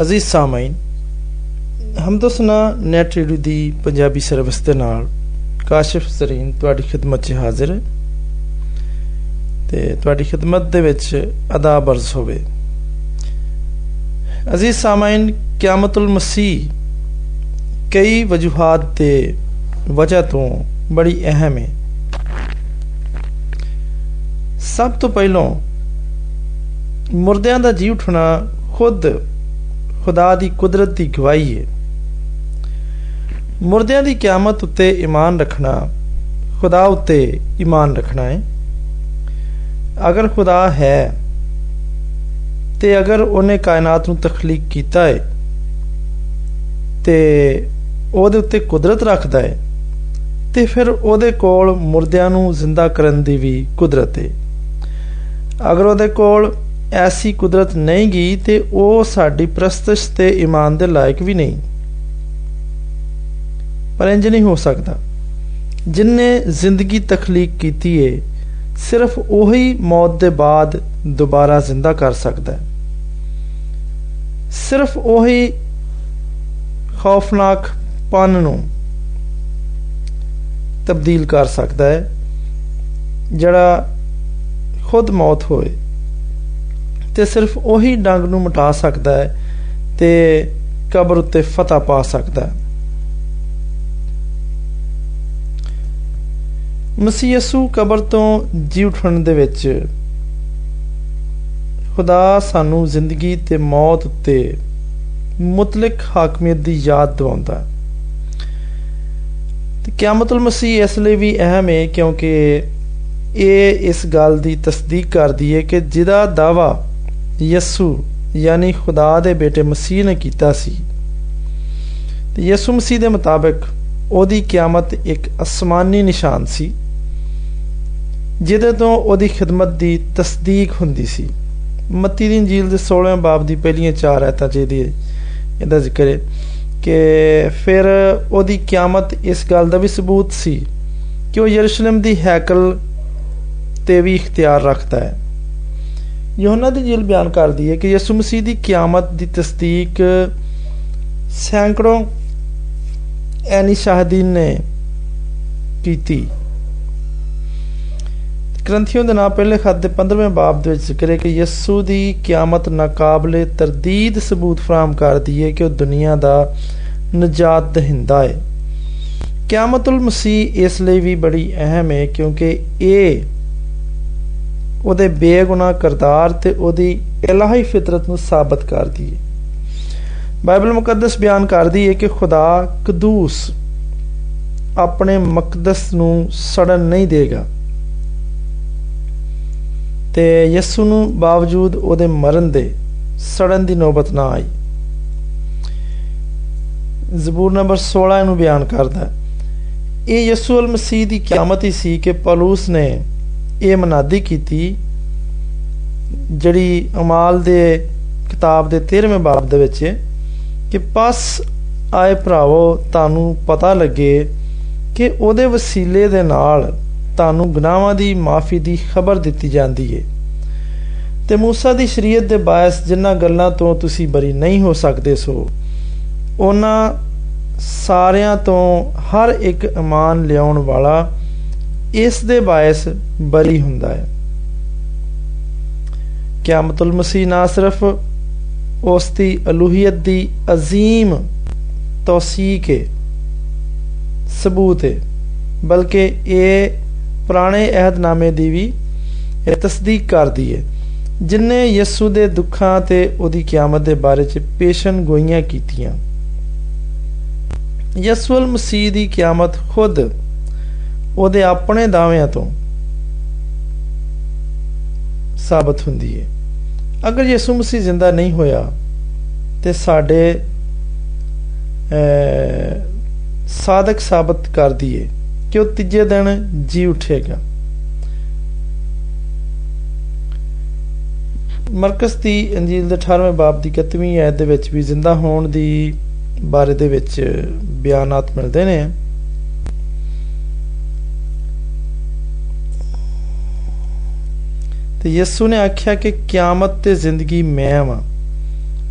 ਅਜ਼ੀਜ਼ ਸਾਮਾਈਨ ਹਮਦਸਨਾ net radio ਦੀ ਪੰਜਾਬੀ ਸਰਵਿਸ ਦੇ ਨਾਲ। ਕਾਸ਼ਿਫ ਜ਼ਰੀਨ, ਤੁਹਾਡੀ ਖidmat 'ਚ ਹਾਜ਼ਰ ਹੈ ਤੇ ਤੁਹਾਡੀ ਖidmat ਦੇ ਵਿੱਚ ਅਦਾ ਬਰਜ਼ ਹੋਵੇ। ਅਜ਼ੀਜ਼ ਸਾਮਾਈਨ, ਕਿਆਮਤੁਲ ਮਸੀਹ ਕਈ ਵਜੂਹਾਤ ਤੇ ਵਜ੍ਹਾ ਤੋਂ ਬੜੀ ਅਹਿਮ ਹੈ। ਸਭ ਤੋਂ ਪਹਿਲਾਂ ਮੁਰਦਿਆਂ ਦਾ ਜੀ ਉਠਣਾ ਖੁਦ ਖੁਦਾ ਦੀ ਕੁਦਰਤ ਦੀ ਗਵਾਹੀ ਹੈ ਮੁਰਦਿਆਂ ਦੀ ਕਿਆਮਤ ਉੱਤੇ ਈਮਾਨ ਰੱਖਣਾ, ਖੁਦਾ ਉੱਤੇ ਈਮਾਨ ਰੱਖਣਾ ਹੈ ਅਗਰ ਖੁਦਾ ਹੈ, ਤੇ ਅਗਰ ਉਹਨੇ ਕਾਇਨਾਤ ਨੂੰ ਤਖਲੀਕ ਕੀਤਾ ਹੈ ਤੇ ਉਹਦੇ ਉੱਤੇ ਕੁਦਰਤ ਰੱਖਦਾ ਹੈ ਤੇ ਫਿਰ ਉਹਦੇ ਕੋਲ ਮੁਰਦਿਆਂ ਨੂੰ ਜ਼ਿੰਦਾ ਕਰਨ ਦੀ ਵੀ ਕੁਦਰਤ ਹੈ ਅਗਰ ਉਹਦੇ ਕੋਲ ਐਸੀ ਕੁਦਰਤ ਨਹੀਂ ਗਈ ਤੇ ਉਹ ਸਾਡੀ ਪ੍ਰਸਤਸ਼ ਤੇ ਈਮਾਨ ਦੇ ਲਾਇਕ ਵੀ ਨਹੀਂ। ਪਰ ਇੰਜ ਨਹੀਂ ਹੋ ਸਕਦਾ। ਜਿਨਨੇ ਜ਼ਿੰਦਗੀ ਤਖਲੀਕ ਕੀਤੀ ਏ, ਸਿਰਫ ਉਹੀ ਮੌਤ ਦੇ ਬਾਅਦ ਦੁਬਾਰਾ ਜ਼ਿੰਦਾ ਕਰ ਸਕਦਾ ਹੈ। ਸਿਰਫ ਉਹੀ ਖੌਫਨਾਕ ਪਨ ਨੂੰ ਤਬਦੀਲ ਕਰ ਸਕਦਾ ਹੈ, ਜਿਹੜਾ ਖੁਦ ਮੌਤ ਹੋਏ। ਤੇ ਸਿਰਫ ਉਹੀ ਡੰਗ ਨੂੰ ਮਿਟਾ ਸਕਦਾ ਹੈ ਤੇ ਕਬਰ ਉੱਤੇ ਫਤਹ ਪਾ ਸਕਦਾ ਹੈ। ਮਸੀਹ ਯਸੂ ਕਬਰ ਤੋਂ ਜੀ ਉਠਣ ਦੇ ਵਿੱਚ ਖੁਦਾ ਸਾਨੂੰ ਜ਼ਿੰਦਗੀ ਤੇ ਮੌਤ ਉੱਤੇ ਮੁਤਲਕ ਹਾਕਮੀਅਤ ਦੀ ਯਾਦ ਦਿਵਾਉਂਦਾ ਹੈ। ਤੇ ਕਿਆਮਤੁਲ ਮਸੀਹ ਇਸ ਲਈ ਵੀ ਅਹਿਮ ਹੈ ਕਿਉਂਕਿ ਇਹ ਇਸ ਗੱਲ ਦੀ ਤਸਦੀਕ ਕਰਦੀ ਹੈ ਕਿ ਜਿਹਦਾ ਦਾਵਾ ਯਸੂ, ਯਾਨੀ ਖੁਦਾ ਦੇ ਬੇਟੇ ਮਸੀਹ ਨੇ ਕੀਤਾ ਸੀ। ਤੇ ਯਸੂ ਮਸੀਹ ਦੇ ਮੁਤਾਬਕ ਉਹਦੀ ਕਿਆਮਤ ਇੱਕ ਅਸਮਾਨੀ ਨਿਸ਼ਾਨ ਸੀ, ਜਿਹਦੇ ਤੋਂ ਉਹਦੀ ਖਿਦਮਤ ਦੀ ਤਸਦੀਕ ਹੁੰਦੀ ਸੀ। ਮੱਤੀ ਦੀ ਇੰਜੀਲ ਦੇ 16ਵੇਂ ਬਾਬ ਦੀ ਪਹਿਲੀਆਂ ਚਾਰ ਆਇਤਾਂ 'ਚ ਇਹਦੀ ਇਹਦਾ ਜ਼ਿਕਰ ਹੈ ਕਿ ਫਿਰ ਉਹਦੀ ਕਿਆਮਤ ਇਸ ਗੱਲ ਦਾ ਵੀ ਸਬੂਤ ਸੀ ਕਿ ਉਹ ਯਰੂਸ਼ਲਮ ਦੀ ਹੈਕਲ ਤੇ ਵੀ ਇਖਤਿਆਰ ਰੱਖਦਾ ਹੈ। ਯੋਹਨਾ ਦੀ ਜੀਲ ਬਿਆਨ ਕਰਦੀ ਹੈ ਕਿ ਯਿਸੂ ਮਸੀਹ ਦੀ ਕਿਆਮਤ ਦੀ ਤਸਦੀਕ ਸੈਂਕੜੋਂ ਐਨੀ ਸ਼ਾਹਦੀਨ ਨੇ ਕੀਤੀ। ਗ੍ਰੰਥੀਆਂ ਦੇ ਨਾਮ ਪਹਿਲੇ ਖੱਤ ਦੇ 15ਵੇਂ ਬਾਬ ਦੇ ਵਿੱਚ ਜ਼ਿਕਰ ਹੈ ਕਿ ਯਿਸੂ ਦੀ ਕਿਆਮਤ ਨਾਕਾਬਲੇ ਤਰਦੀਦ ਸਬੂਤ ਫਰਾਮ ਕਰਦੀ ਹੈ ਕਿ ਉਹ ਦੁਨੀਆ ਦਾ ਨਜਾਤ ਦਹਿੰਦਾ ਹੈ। ਕਿਆਮਤੁਲ ਮਸੀਹ ਇਸ ਲਈ ਵੀ ਬੜੀ ਅਹਿਮ ਹੈ ਕਿਉਂਕਿ ਇਹ ਉਹਦੇ ਬੇਗੁਨਾਹ ਕਰਤਾਰ ਤੇ ਉਹਦੀ ਇਲਾਹੀ ਫਿਤਰਤ ਨੂੰ ਸਾਬਤ ਕਰਦੀ ਹੈ ਬਾਈਬਲ ਮੁਕੱਦਸ ਬਿਆਨ ਕਰਦੀ ਹੈ ਕਿ ਖੁਦਾ ਕਦੂਸ ਆਪਣੇ ਮਕਦਸ ਨੂੰ ਸੜਨ ਨਹੀਂ ਦੇਗਾ ਤੇ ਯਿਸੂ ਨੂੰ ਬਾਵਜੂਦ ਉਹਦੇ ਮਰਨ ਦੇ ਸੜਨ ਦੀ ਨੌਬਤ ਨਾ ਆਈ। ਜ਼ਬੂਰ ਨੰਬਰ 16 ਨੂੰ ਬਿਆਨ ਕਰਦਾ ਇਹ ਯਿਸੂ ਅਲ ਮਸੀਹ ਦੀ ਕਿਆਮਤ ਹੀ ਸੀ ਕਿ ਪੌਲਸ ਨੇ ਇਹ ਮਨਾਦੀ ਕੀਤੀ ਜਿਹੜੀ ਅਮਾਲ ਦੇ ਕਿਤਾਬ ਦੇ 13ਵੇਂ ਬਾਬ ਦੇ ਵਿੱਚ ਕਿ ਪਸ ਆਏ ਭਰਾਵੋ ਤੁਹਾਨੂੰ ਪਤਾ ਲੱਗੇ ਕਿ ਉਹਦੇ ਵਸੀਲੇ ਦੇ ਨਾਲ ਤੁਹਾਨੂੰ ਗੁਨਾਹਾਂ ਦੀ ਮਾਫੀ ਦੀ ਖਬਰ ਦਿੱਤੀ ਜਾਂਦੀ ਏ ਤੇ موسی ਦੀ ਸ਼ਰੀਅਤ ਦੇ ਬਾਇਸ ਜਿਨ੍ਹਾਂ ਗੱਲਾਂ ਤੋਂ ਤੁਸੀਂ ਬਰੀ ਨਹੀਂ ਹੋ ਸਕਦੇ ਸੋ ਉਹਨਾਂ ਸਾਰਿਆਂ ਤੋਂ ਹਰ ਇੱਕ ਇਮਾਨ ਲਿਆਉਣ ਵਾਲਾ ਇਸ ਦੇ ਬਾਇਸ ਬਰੀ ਹੁੰਦਾ ਹੈ। ਕਿਆਮਤੁਲ ਮਸੀਹ ਨਾ ਸਿਰਫ ਉਸ ਦੀ ਅਲੂਹੀਅਤ ਦੀ ਅਜ਼ੀਮ ਤੌਸੀਕ ਹੈ, ਸਬੂਤ ਹੈ, ਬਲਕਿ ਇਹ ਪੁਰਾਣੇ ਅਹਿਦਨਾਮੇ ਦੀ ਵੀ ਇਹ ਤਸਦੀਕ ਕਰਦੀ ਹੈ ਜਿਨਨੇ ਯਿਸੂ ਦੇ ਦੁੱਖਾਂ ਤੇ ਉਹਦੀ ਕਿਆਮਤ ਦੇ ਬਾਰੇ ਚ ਪੇਸ਼ਨ ਗੋਈਆਂ ਕੀਤੀਆਂ। ਯਿਸੂਲ ਮਸੀਹ ਦੀ ਕਿਆਮਤ ਖੁਦ ਉਹਦੇ ਆਪਣੇ ਦਾਅਵਿਆਂ ਤੋਂ ਸਾਬਤ ਹੁੰਦੀ ਹੈ। ਅਗਰ ਯਿਸੂ ਮਸੀਹ ਜ਼ਿੰਦਾ ਨਹੀਂ ਹੋਇਆ ਤੇ ਸਾਡੇ ਸਾਧਕ ਸਾਬਤ ਕਰਦੀ ਹੈ ਕਿ ਉਹ ਤੀਜੇ ਦਿਨ ਜੀ ਉਠੇਗਾ। ਮਰਕਸ ਦੀ ਅੰਜੀਲ ਦੇ 18ਵੇਂ ਬਾਬ ਦੀ 31ਵੀਂ ਆਇਤ ਦੇ ਵਿੱਚ ਵੀ ਜ਼ਿੰਦਾ ਹੋਣ ਦੀ ਬਾਰੇ ਦੇ ਵਿੱਚ ਬਿਆਨਾਤ ਮਿਲਦੇ ਨੇ। ਤੇ ਯਿਸੂ ਨੇ ਆਖਿਆ ਕਿ ਕਿਆਮਤ ਤੇ ਜ਼ਿੰਦਗੀ ਮੈਂ ਵਾਂ।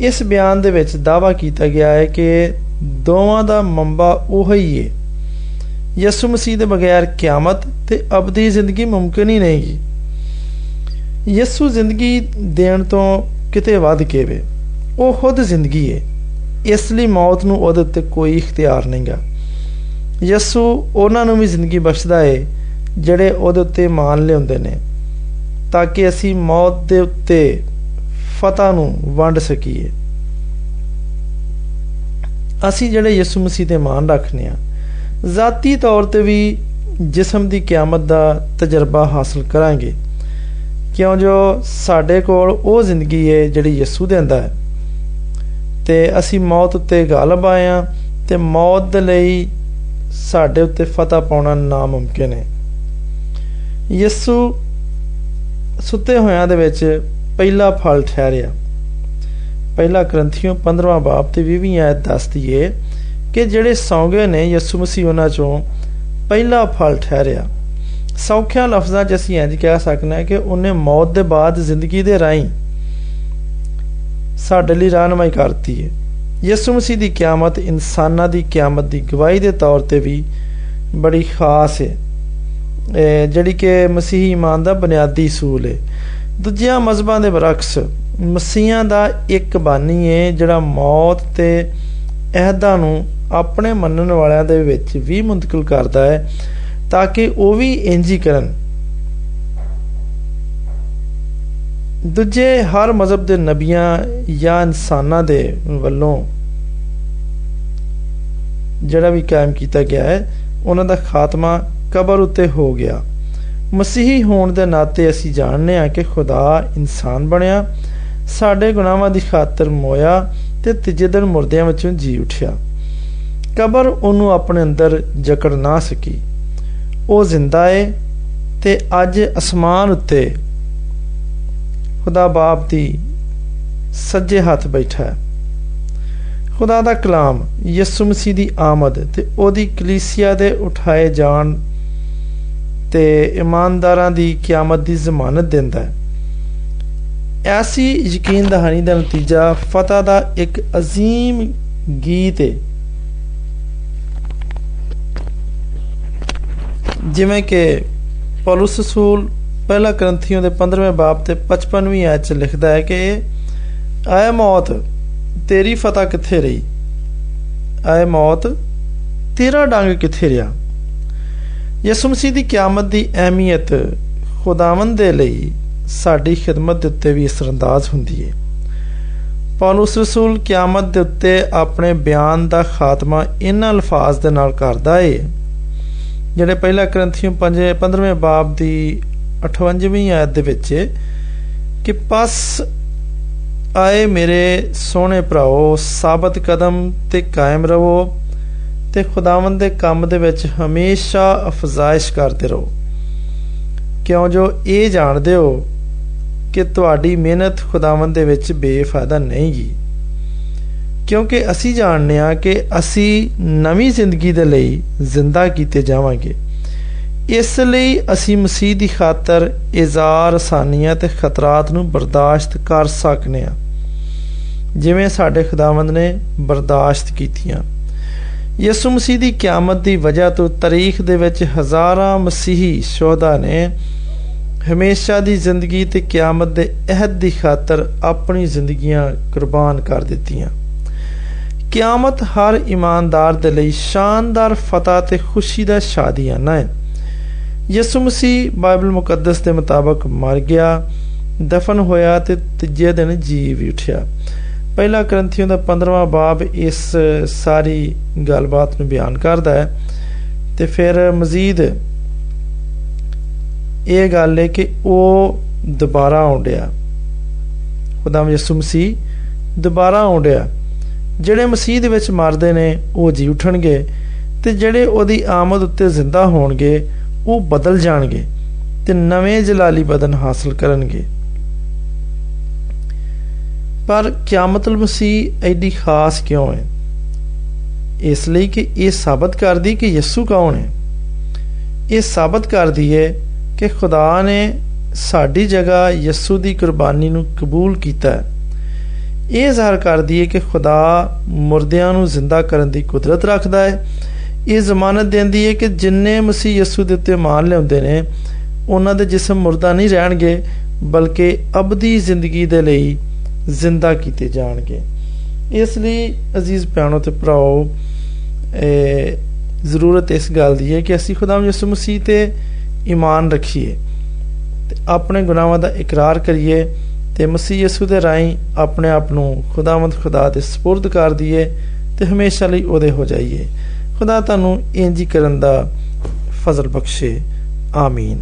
ਇਸ ਬਿਆਨ ਦੇ ਵਿੱਚ ਦਾਵਾ ਕੀਤਾ ਗਿਆ ਹੈ ਕਿ ਦੋਵਾਂ ਦਾ ਮੰਬਾ ਉਹ ਹੀ ਹੈ ਯਿਸੂ ਮਸੀਹ ਦੇ ਬਗੈਰ ਕਿਆਮਤ ਤੇ ਅਬਦੀ ਜ਼ਿੰਦਗੀ ਮੁਮਕਿਨ ਹੀ ਨਹੀਂਗੀ ਯਿਸੂ ਜ਼ਿੰਦਗੀ ਦੇਣ ਤੋਂ ਕਿਤੇ ਵੱਧ ਕੇ ਵੇ ਉਹ ਖੁਦ ਜ਼ਿੰਦਗੀ ਹੈ ਇਸ ਲਈ ਮੌਤ ਨੂੰ ਉਹਦੇ ਉੱਤੇ ਕੋਈ ਇਖਤਿਆਰ ਨਹੀਂਗਾ ਯਿਸੂ ਉਹਨਾਂ ਨੂੰ ਵੀ ਜ਼ਿੰਦਗੀ ਬਖਸ਼ਦਾ ਹੈ ਜਿਹੜੇ ਉਹਦੇ ਉੱਤੇ ਮਾਨ ਲਿਆਉਂਦੇ ਨੇ। ਤਾਂ ਕਿ ਅਸੀਂ ਮੌਤ ਦੇ ਉੱਤੇ ਫਤਹ ਨੂੰ ਵੰਡ ਸਕੀਏ। ਅਸੀਂ ਜਿਹੜੇ ਯਿਸੂ ਮਸੀਹ ਤੇ ਮਾਨ ਰੱਖਨੇ ਆ ਜ਼ਾਤੀ ਤੌਰ ਤੇ ਵੀ ਜਿਸਮ ਦੀ ਕਿਆਮਤ ਦਾ ਤਜਰਬਾ ਹਾਸਲ ਕਰਾਂਗੇ। ਕਿਉਂ ਜੋ ਸਾਡੇ ਕੋਲ ਉਹ ਜ਼ਿੰਦਗੀ ਹੈ ਜਿਹੜੀ ਯਿਸੂ ਦਿੰਦਾ ਹੈ। ਤੇ ਅਸੀਂ ਮੌਤ ਉੱਤੇ ਗਾਲਬ ਆਏ ਆ ਤੇ ਮੌਤ ਦੇ ਲਈ ਸਾਡੇ ਉੱਤੇ ਫਤਹ ਪਾਉਣਾ ਨਾਮੁਮਕਿਨ ਹੈ। ਯਿਸੂ ਸੁੱਤੇ ਹੋਇਆਂ ਦੇ ਵਿੱਚ ਪਹਿਲਾ ਫਲ ਠਹਿਰਿਆ। ਪਹਿਲਾ ਗ੍ਰੰਥੀਓ 15ਵਾਂ ਬਾਬ ਤੇ 20ਵੀਂ ਆਇਤ ਦੱਸਦੀ ਏ ਕਿ ਜਿਹੜੇ ਸੌਂਗੇ ਨੇ ਯਿਸੂ ਮਸੀਹ ਉਹਨਾਂ ਚੋਂ ਪਹਿਲਾ ਫਲ ਠਹਿਰਿਆ। ਸੌਖਿਆ ਲਫ਼ਜ਼ਾਂ 'ਚ ਅਸੀਂ ਇੰਜ ਕਹਿ ਸਕਣਾ ਹੈ ਕਿ ਉਹਨੇ ਮੌਤ ਦੇ ਬਾਅਦ ਜ਼ਿੰਦਗੀ ਦੇ ਰਾਹੀਂ ਸਾਡੇ ਲਈ ਰਾਹਨਮਾਈ ਕਰਤੀ ਹੈ। ਯਿਸੂ ਮਸੀਹ ਦੀ ਕਿਆਮਤ ਇਨਸਾਨਾਂ ਦੀ ਕਿਆਮਤ ਦੀ ਗਵਾਹੀ ਦੇ ਤੌਰ ਤੇ ਵੀ ਬੜੀ ਖਾਸ ਹੈ। ਜਿਹੜੀ ਕਿ ਮਸੀਹੀ ਇਮਾਨ ਦਾ ਬੁਨਿਆਦੀ ਅਸੂਲ ਹੈ ਦੂਜਿਆਂ ਮਜ਼ਹਬਾਂ ਦੇ ਬਰਖਸ ਮਸੀਹਾਂ ਦਾ ਇੱਕ ਬਾਨੀ ਹੈ ਜਿਹੜਾ ਮੌਤ ਤੇ ਅਹਿਦਾਂ ਨੂੰ ਆਪਣੇ ਮੰਨਣ ਵਾਲਿਆਂ ਦੇ ਵਿੱਚ ਵੀ ਮੁੰਤਕਲ ਕਰਦਾ ਹੈ ਤਾਂ ਕਿ ਉਹ ਵੀ ਇੰਜ ਹੀ ਕਰਨ। ਦੂਜੇ ਹਰ ਮਜ਼ਹਬ ਦੇ ਨਬੀਆਂ ਜਾਂ ਇਨਸਾਨਾਂ ਦੇ ਵੱਲੋਂ ਜਿਹੜਾ ਵੀ ਕਾਇਮ ਕੀਤਾ ਗਿਆ ਹੈ, ਉਹਨਾਂ ਦਾ ਖਾਤਮਾ ਕਬਰ ਉੱਤੇ ਹੋ ਗਿਆ। ਮਸੀਹੀ ਹੋਣ ਦੇ ਨਾਤੇ ਅਸੀਂ ਜਾਣਦੇ ਹਾਂ ਕਿ ਖੁਦਾ ਇਨਸਾਨ ਬਣਿਆ। ਸਾਡੇ ਗੁਨਾਹਾਂ ਦੀ ਖਾਤਰ ਮੋਇਆ ਤੇ ਤੀਜੇ ਦਿਨ ਮੁਰਦਿਆਂ ਵਿੱਚੋਂ ਜੀ ਉਠਿਆ। ਕਬਰ ਉਹਨੂੰ ਆਪਣੇ ਅੰਦਰ ਜਕੜ ਨਾ ਸਕੀ। ਉਹ ਜ਼ਿੰਦਾ ਏ ਤੇ ਅੱਜ ਅਸਮਾਨ ਉੱਤੇ ਖੁਦਾ ਬਾਪ ਦੀ ਸੱਜੇ ਹੱਥ ਬੈਠਾ ਹੈ। ਖੁਦਾ ਦਾ ਕਲਾਮ ਯਿਸੂ ਮਸੀਹ ਦੀ ਆਮਦ ਤੇ ਉਹਦੀ ਕਲੀਸਿਆ ਦੇ ਉਠਾਏ ਜਾਣ ਤੇ ਇਮਾਨਦਾਰਾਂ ਦੀ ਕਿਆਮਤ ਦੀ ਜ਼ਮਾਨਤ ਦਿੰਦਾ ਹੈ। ਐਸੀ ਯਕੀਨ ਦਹਾਨੀ ਦਾ ਨਤੀਜਾ ਫਤਹ ਦਾ ਇੱਕ ਅਜ਼ੀਮ ਗੀਤ ਹੈ। ਜਿਵੇਂ ਕਿ ਪੌਲਸ ਰਸੂਲ ਪਹਿਲਾ ਗ੍ਰੰਥੀਆਂ ਦੇ 15ਵੇਂ ਬਾਬ ਤੇ 55ਵੀਂ ਆਇਤ ਚ ਲਿਖਦਾ ਹੈ ਕਿ ਆਏ ਮੌਤ, ਤੇਰੀ ਫਤਹ ਕਿੱਥੇ ਰਹੀ? ਆਏ ਮੌਤ, ਤੇਰਾ ਡੰਗ ਕਿੱਥੇ ਰਿਹਾ? ਯਿਸੂ ਮਸੀਹ ਦੀ ਕਿਆਮਤ ਦੀ ਅਹਿਮੀਅਤ ਖੁਦਾਵੰਦ ਦੇ ਲਈ ਸਾਡੀ ਖਿਦਮਤ ਦੇ ਉੱਤੇ ਵੀ ਅਸਰੰਦਾਜ਼ ਹੁੰਦੀ ਹੈ ਪੌਲਸ ਰਸੂਲ ਕਿਆਮਤ ਦੇ ਉੱਤੇ ਆਪਣੇ ਬਿਆਨ ਦਾ ਖਾਤਮਾ ਇਹਨਾਂ ਅਲਫਾਜ਼ ਦੇ ਨਾਲ ਕਰਦਾ ਹੈ ਜਿਹੜੇ ਪਹਿਲਾ ਗ੍ਰੰਥੀਓ 15ਵੇਂ ਬਾਬ ਦੀ 58ਵੀਂ ਆਇਤ ਦੇ ਵਿੱਚ ਕਿ ਪਸ ਆਏ ਮੇਰੇ ਸੋਹਣੇ ਭਰਾਓ, ਸਾਬਤ ਕਦਮ ਤੇ ਕਾਇਮ ਰਹੋ ਤੇ ਖੁਦਾਵੰਦ ਦੇ ਕੰਮ ਦੇ ਵਿੱਚ ਹਮੇਸ਼ਾ ਅਫਜ਼ਾਇਸ਼ ਕਰਦੇ ਰਹੋ। ਕਿਉਂ ਜੋ ਇਹ ਜਾਣਦੇ ਹੋ ਕਿ ਤੁਹਾਡੀ ਮਿਹਨਤ ਖੁਦਾਵੰਦ ਦੇ ਵਿੱਚ ਬੇਫਾਇਦਾ ਨਹੀਂਗੀ। ਕਿਉਂਕਿ ਅਸੀਂ ਜਾਣਦੇ ਹਾਂ ਕਿ ਅਸੀਂ ਨਵੀਂ ਜ਼ਿੰਦਗੀ ਦੇ ਲਈ ਜ਼ਿੰਦਾ ਕੀਤੇ ਜਾਵਾਂਗੇ। ਇਸ ਲਈ ਅਸੀਂ ਮਸੀਹ ਦੀ ਖਾਤਰ ਇਜ਼ਾਰ ਆਸਾਨੀਆਂ ਤੇ ਖਤਰਾਤ ਨੂੰ ਬਰਦਾਸ਼ਤ ਕਰ ਸਕਨੇ ਆ ਜਿਵੇਂ ਸਾਡੇ ਖੁਦਾਵੰਦ ਨੇ ਬਰਦਾਸ਼ਤ ਕੀਤੀਆਂ। ਯਿਸੂ ਮਸੀਹ ਦੀ ਕਿਆਮਤ ਦੀ ਵਜ੍ਹਾ ਤੋਂ ਤਾਰੀਖ ਦੇ ਵਿੱਚ ਹਜ਼ਾਰਾਂ ਮਸੀਹੀ ਸ਼ੋਹਦਾ ਨੇ ਹਮੇਸ਼ਾ ਦੀ ਜ਼ਿੰਦਗੀ ਤੇ ਕਿਆਮਤ ਦੇ ਅਹਿਦ ਦੀ ਖਾਤਰ ਆਪਣੀ ਜ਼ਿੰਦਗੀਆਂ ਕੁਰਬਾਨ ਕਰ ਦਿੱਤੀਆਂ। ਕਿਆਮਤ ਹਰ ਇਮਾਨਦਾਰ ਦੇ ਲਈ ਸ਼ਾਨਦਾਰ ਫਤਹ ਤੇ ਖੁਸ਼ੀ ਦਾ ਸ਼ਾਦੀਆਨਾ ਹੈ। ਯਿਸੂ ਮਸੀਹ ਬਾਈਬਲ ਮੁਕੱਦਸ ਦੇ ਮੁਤਾਬਕ ਮਰ ਗਿਆ, ਦਫਨ ਹੋਇਆ ਤੇ ਤੀਜੇ ਦਿਨ ਜੀ ਵੀ ਉਠਿਆ। ਪਹਿਲਾ ਗ੍ਰੰਥੀਆਂ ਦਾ 15ਵਾਂ ਬਾਬ ਇਸ ਸਾਰੀ ਗੱਲਬਾਤ ਨੂੰ ਬਿਆਨ ਕਰਦਾ ਹੈ ਤੇ ਫਿਰ ਮਜ਼ੀਦ ਇਹ ਗੱਲ ਹੈ ਕਿ ਉਹ ਦੁਬਾਰਾ ਆਉਂਦਿਆ। ਖੁਦਾਮ ਯਿਸੂ ਮਸੀਹ ਦੁਬਾਰਾ ਆਉਂਦਿਆ। ਜਿਹੜੇ ਮਸੀਹ ਦੇ ਵਿੱਚ ਮਰਦੇ ਨੇ, ਉਹ ਜੀ ਉਠਣਗੇ ਤੇ ਜਿਹੜੇ ਉਹਦੀ ਆਮਦ ਉੱਤੇ ਜ਼ਿੰਦਾ ਹੋਣਗੇ, ਉਹ ਬਦਲ ਜਾਣਗੇ ਤੇ ਨਵੇਂ ਜਲਾਲੀ ਬਦਨ ਹਾਸਲ ਕਰਨਗੇ। ਪਰ ਕਿਆਮਤੁਲ ਮਸੀਹ ਐਡੀ ਖਾਸ ਕਿਉਂ ਹੈ? ਇਸ ਲਈ ਕਿ ਇਹ ਸਾਬਤ ਕਰਦੀ ਕਿ ਯਿਸੂ ਕੌਣ ਹੈ? ਇਹ ਸਾਬਤ ਕਰਦੀ ਹੈ ਕਿ ਖੁਦਾ ਨੇ ਸਾਡੀ ਜਗ੍ਹਾ ਯਿਸੂ ਦੀ ਕੁਰਬਾਨੀ ਨੂੰ ਕਬੂਲ ਕੀਤਾ ਹੈ। ਇਹ ਜ਼ਾਹਰ ਕਰਦੀ ਹੈ ਕਿ ਖੁਦਾ ਮੁਰਦਿਆਂ ਨੂੰ ਜ਼ਿੰਦਾ ਕਰਨ ਦੀ ਕੁਦਰਤ ਰੱਖਦਾ ਹੈ। ਇਹ ਜ਼ਮਾਨਤ ਦਿੰਦੀ ਹੈ ਕਿ ਜਿੰਨੇ ਮਸੀਹ ਯਸੂ ਦੇ ਉੱਤੇ ਮਾਨ ਲਿਆਉਂਦੇ ਨੇ, ਉਹਨਾਂ ਦੇ ਜਿਸਮ ਮੁਰਦਾ ਨਹੀਂ ਰਹਿਣਗੇ, ਬਲਕਿ ਅਬਦੀ ਜ਼ਿੰਦਗੀ ਦੇ ਲਈ ਜ਼ਿੰਦਾ ਕੀਤੇ ਜਾਣਗੇ ਇਸ ਲਈ ਅਜ਼ੀਜ਼ ਭੈਣੋ ਤੇ ਭਰਾਓ ਜ਼ਰੂਰਤ ਇਸ ਗੱਲ ਦੀ ਹੈ ਕਿ ਅਸੀਂ ਖੁਦਾਵੰਦ ਯਿਸੂ ਮਸੀਹ ਤੇ ਈਮਾਨ ਰੱਖੀਏ ਤੇ ਆਪਣੇ ਗੁਨਾਹਾਂ ਦਾ ਇਕਰਾਰ ਕਰੀਏ ਤੇ ਮਸੀਹ ਯਿਸੂ ਦੇ ਰਾਹੀਂ ਆਪਣੇ ਆਪ ਨੂੰ ਖੁਦਾਵੰਦ ਖੁਦਾ ਦੇ سپرد ਕਰ ਦਈਏ ਤੇ ਹਮੇਸ਼ਾ ਲਈ ਉਹਦੇ ਹੋ ਜਾਈਏ ਖੁਦਾ ਤੁਹਾਨੂੰ ਇੰਜ ਕਰਨ ਦਾ ਫਜ਼ਲ ਬਖਸ਼ੇ ਆਮੀਨ